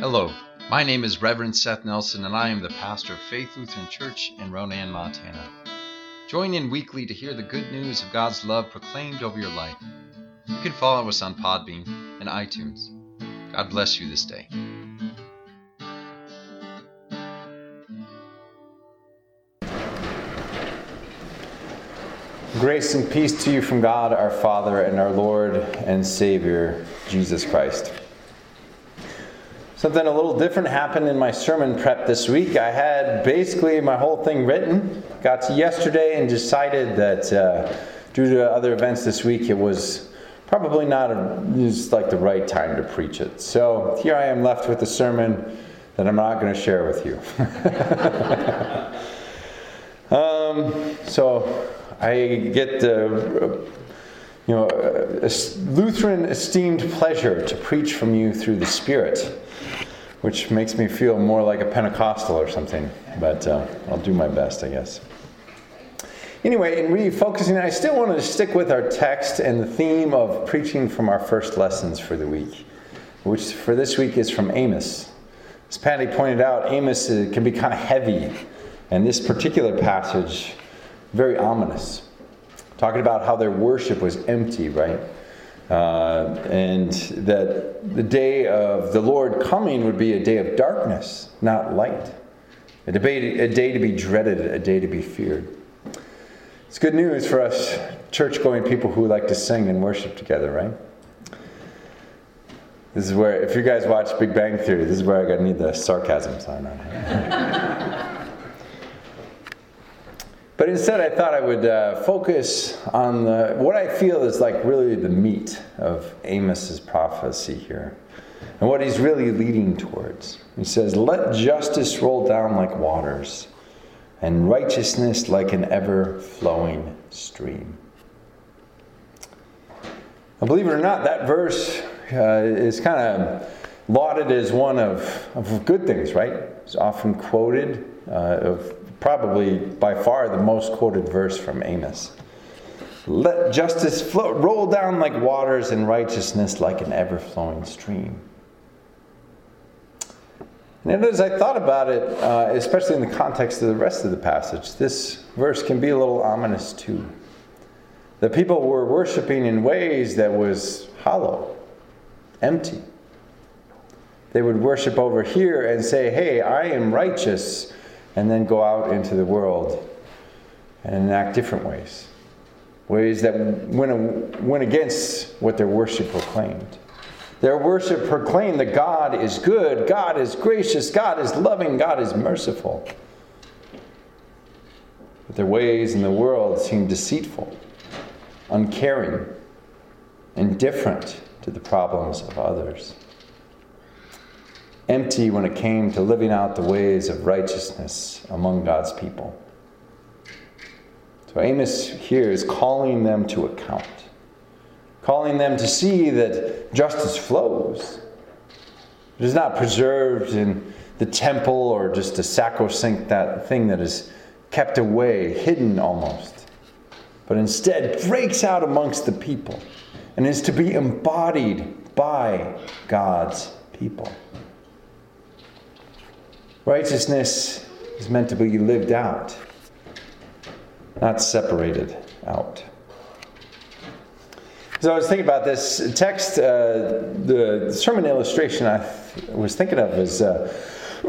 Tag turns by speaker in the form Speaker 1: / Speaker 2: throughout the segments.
Speaker 1: Hello, my name is Reverend Seth Nelson, and I am the pastor of Faith Lutheran Church in Ronan, Montana. Join in weekly to hear the good news of God's love proclaimed over your life. You can follow us on Podbean and iTunes. God bless you this day.
Speaker 2: Grace and peace to you from God our Father and our Lord and Savior, Jesus Christ. Something a little different happened in my sermon prep this week. I had basically my whole thing written, got to yesterday, and decided that uh, due to other events this week, it was probably not a, just like the right time to preach it. So here I am left with a sermon that I'm not going to share with you. um, so I get the you know, Lutheran esteemed pleasure to preach from you through the Spirit which makes me feel more like a Pentecostal or something. But uh, I'll do my best, I guess. Anyway, in refocusing, I still wanted to stick with our text and the theme of preaching from our first lessons for the week, which for this week is from Amos. As Patty pointed out, Amos uh, can be kind of heavy, and this particular passage, very ominous. Talking about how their worship was empty, right? Uh, and that the day of the Lord coming would be a day of darkness, not light. A, debate, a day to be dreaded, a day to be feared. It's good news for us church going people who like to sing and worship together, right? This is where, if you guys watch Big Bang Theory, this is where I need the sarcasm sign on. But instead, I thought I would uh, focus on the, what I feel is like really the meat of Amos's prophecy here and what he's really leading towards. He says, Let justice roll down like waters and righteousness like an ever flowing stream. Now, believe it or not, that verse uh, is kind of lauded as one of, of good things, right? It's often quoted uh, of probably by far the most quoted verse from Amos. Let justice flow, roll down like waters and righteousness like an ever flowing stream. And as I thought about it, uh, especially in the context of the rest of the passage, this verse can be a little ominous too. The people were worshiping in ways that was hollow, empty. They would worship over here and say, Hey, I am righteous and then go out into the world and enact different ways. Ways that went, went against what their worship proclaimed. Their worship proclaimed that God is good, God is gracious, God is loving, God is merciful. But their ways in the world seemed deceitful, uncaring, indifferent to the problems of others empty when it came to living out the ways of righteousness among God's people. So Amos here is calling them to account, calling them to see that justice flows. It is not preserved in the temple or just a sacrosanct that thing that is kept away, hidden almost, but instead breaks out amongst the people and is to be embodied by God's people. Righteousness is meant to be lived out, not separated out. So I was thinking about this text, uh, the sermon illustration I was thinking of is uh,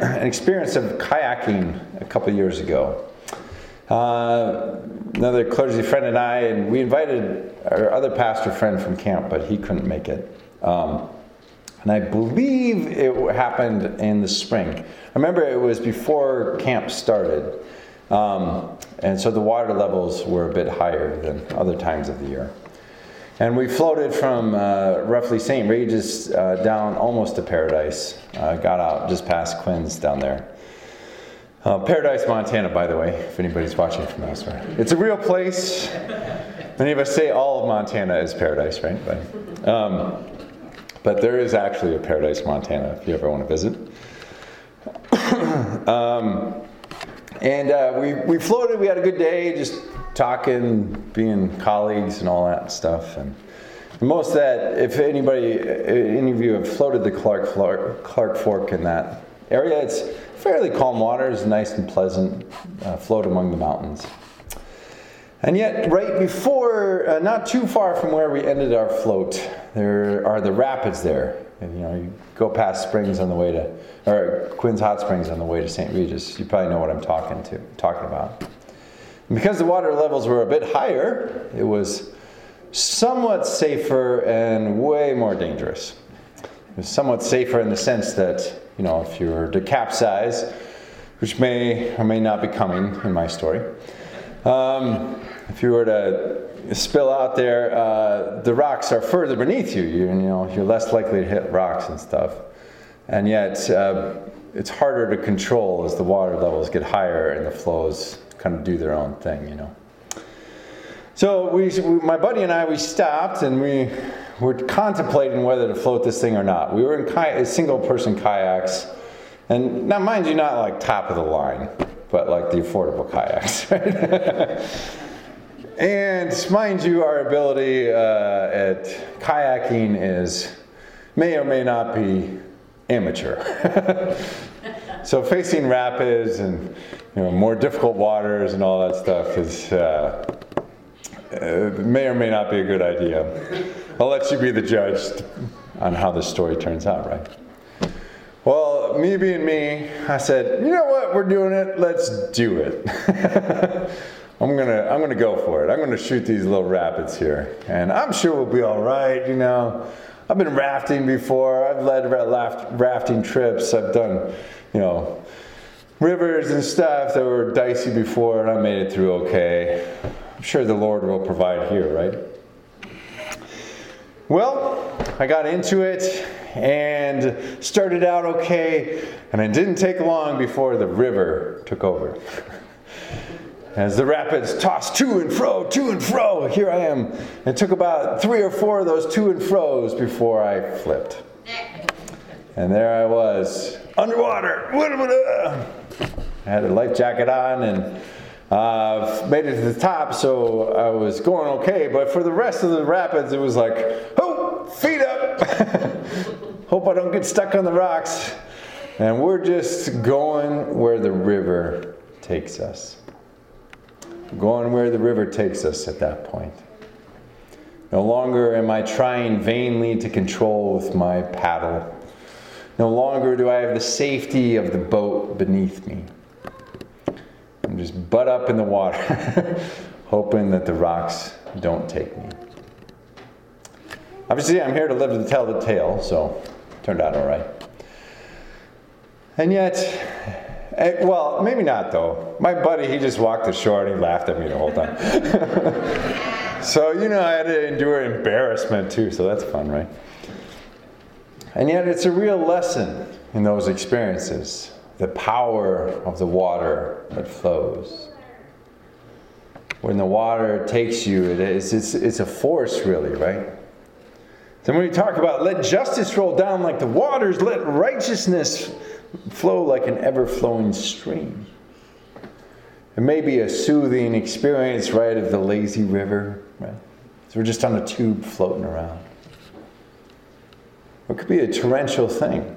Speaker 2: an experience of kayaking a couple years ago. Uh, another clergy friend and I, and we invited our other pastor friend from camp, but he couldn't make it. Um, and I believe it happened in the spring. I remember it was before camp started. Um, and so the water levels were a bit higher than other times of the year. And we floated from uh, roughly St. Regis uh, down almost to Paradise. Uh, got out just past Quinn's down there. Uh, Paradise, Montana, by the way, if anybody's watching from elsewhere. It's a real place. Many of us say all of Montana is paradise, right? But, um, but there is actually a Paradise, Montana, if you ever want to visit. um, and uh, we, we floated, we had a good day, just talking, being colleagues and all that stuff. And Most that, if anybody, any of you have floated the Clark, Clark Fork in that area, it's fairly calm waters, nice and pleasant, uh, float among the mountains. And yet, right before, uh, not too far from where we ended our float, there are the rapids there. And, you know, you go past Springs on the way to, or Quinn's Hot Springs on the way to St. Regis. You probably know what I'm talking to, talking about. And because the water levels were a bit higher, it was somewhat safer and way more dangerous. It was somewhat safer in the sense that, you know, if you were to capsize, which may or may not be coming in my story, um, if you were to spill out there, uh, the rocks are further beneath you. you. You know, you're less likely to hit rocks and stuff, and yet uh, it's harder to control as the water levels get higher and the flows kind of do their own thing. You know. So we, my buddy and I, we stopped and we were contemplating whether to float this thing or not. We were in ki- single-person kayaks, and now mind you, not like top of the line, but like the affordable kayaks. Right? and mind you, our ability uh, at kayaking is may or may not be amateur. so facing rapids and you know more difficult waters and all that stuff is. Uh, uh, may or may not be a good idea. I'll let you be the judge on how this story turns out, right? Well, me being me, I said, you know what, we're doing it, let's do it. I'm gonna, I'm gonna go for it. I'm gonna shoot these little rapids here, and I'm sure we'll be all right. You know, I've been rafting before. I've led rafting trips. I've done, you know, rivers and stuff that were dicey before, and I made it through okay. I'm sure the Lord will provide here, right? Well, I got into it and started out okay, and it didn't take long before the river took over. As the rapids tossed to and fro, to and fro, here I am. It took about three or four of those to and fro's before I flipped. And there I was, underwater. I had a life jacket on and uh, made it to the top, so I was going okay. But for the rest of the rapids, it was like, oh, feet up. Hope I don't get stuck on the rocks. And we're just going where the river takes us. Going where the river takes us at that point. No longer am I trying vainly to control with my paddle. No longer do I have the safety of the boat beneath me. I'm just butt up in the water, hoping that the rocks don't take me. Obviously, I'm here to live to tell the tale, so turned out all right. And yet, eh, well, maybe not though. My buddy, he just walked ashore and he laughed at me the whole time. so, you know, I had to endure embarrassment too, so that's fun, right? And yet, it's a real lesson in those experiences the power of the water that flows. When the water takes you, it is, it's, it's a force, really, right? Then when we talk about let justice roll down like the waters, let righteousness flow like an ever flowing stream. It may be a soothing experience, right, of the lazy river, right? So we're just on a tube floating around. It could be a torrential thing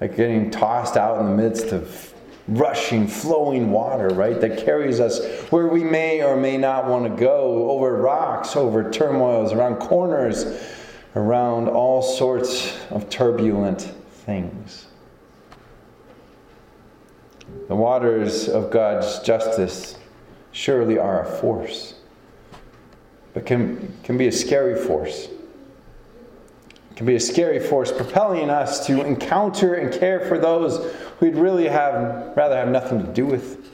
Speaker 2: like getting tossed out in the midst of rushing, flowing water, right, that carries us where we may or may not want to go over rocks, over turmoils, around corners, around all sorts of turbulent things. The waters of God's justice surely are a force, but can, can be a scary force can be a scary force propelling us to encounter and care for those we'd really have rather have nothing to do with.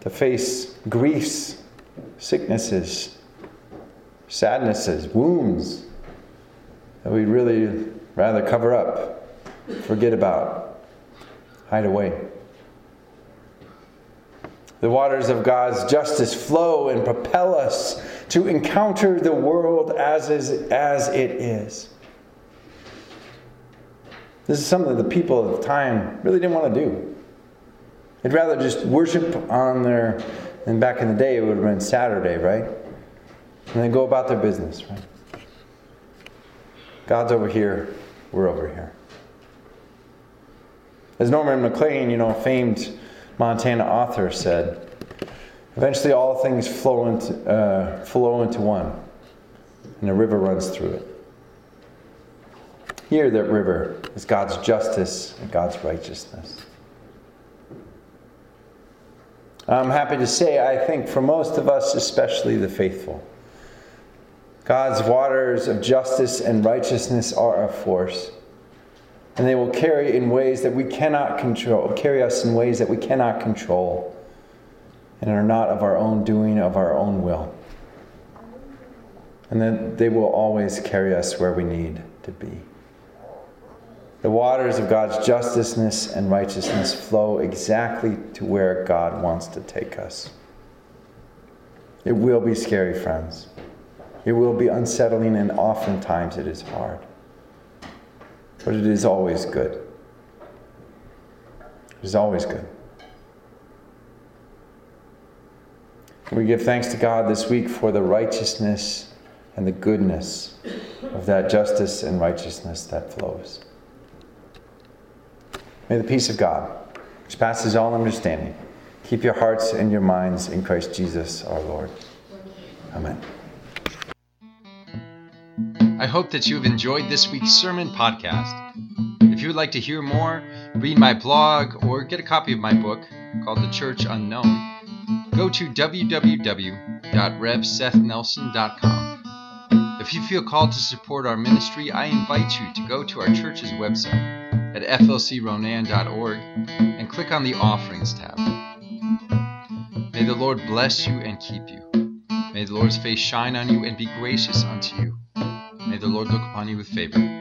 Speaker 2: To face griefs, sicknesses, sadnesses, wounds that we'd really rather cover up, forget about, hide away. The waters of God's justice flow and propel us to encounter the world as, is, as it is. This is something the people at the time really didn't want to do. They'd rather just worship on their, and back in the day it would have been Saturday, right? And they go about their business, right? God's over here, we're over here. As Norman Maclean, you know, famed Montana author, said, eventually all things flow into, uh, flow into one, and a river runs through it. Here, that river is God's justice and God's righteousness. I'm happy to say, I think for most of us, especially the faithful, God's waters of justice and righteousness are a force and they will carry in ways that we cannot control, carry us in ways that we cannot control and are not of our own doing, of our own will. And then they will always carry us where we need to be. The waters of God's justiceness and righteousness flow exactly to where God wants to take us. It will be scary, friends. It will be unsettling, and oftentimes it is hard but it is always good. It is always good. We give thanks to God this week for the righteousness and the goodness of that justice and righteousness that flows. May the peace of God, which passes all understanding, keep your hearts and your minds in Christ Jesus our Lord. Amen.
Speaker 1: I hope that you have enjoyed this week's sermon podcast. If you would like to hear more, read my blog, or get a copy of my book called The Church Unknown, go to www.revsethnelson.com. If you feel called to support our ministry, I invite you to go to our church's website at flcronan.org and click on the Offerings tab. May the Lord bless you and keep you. May the Lord's face shine on you and be gracious unto you. May the Lord look upon you with favor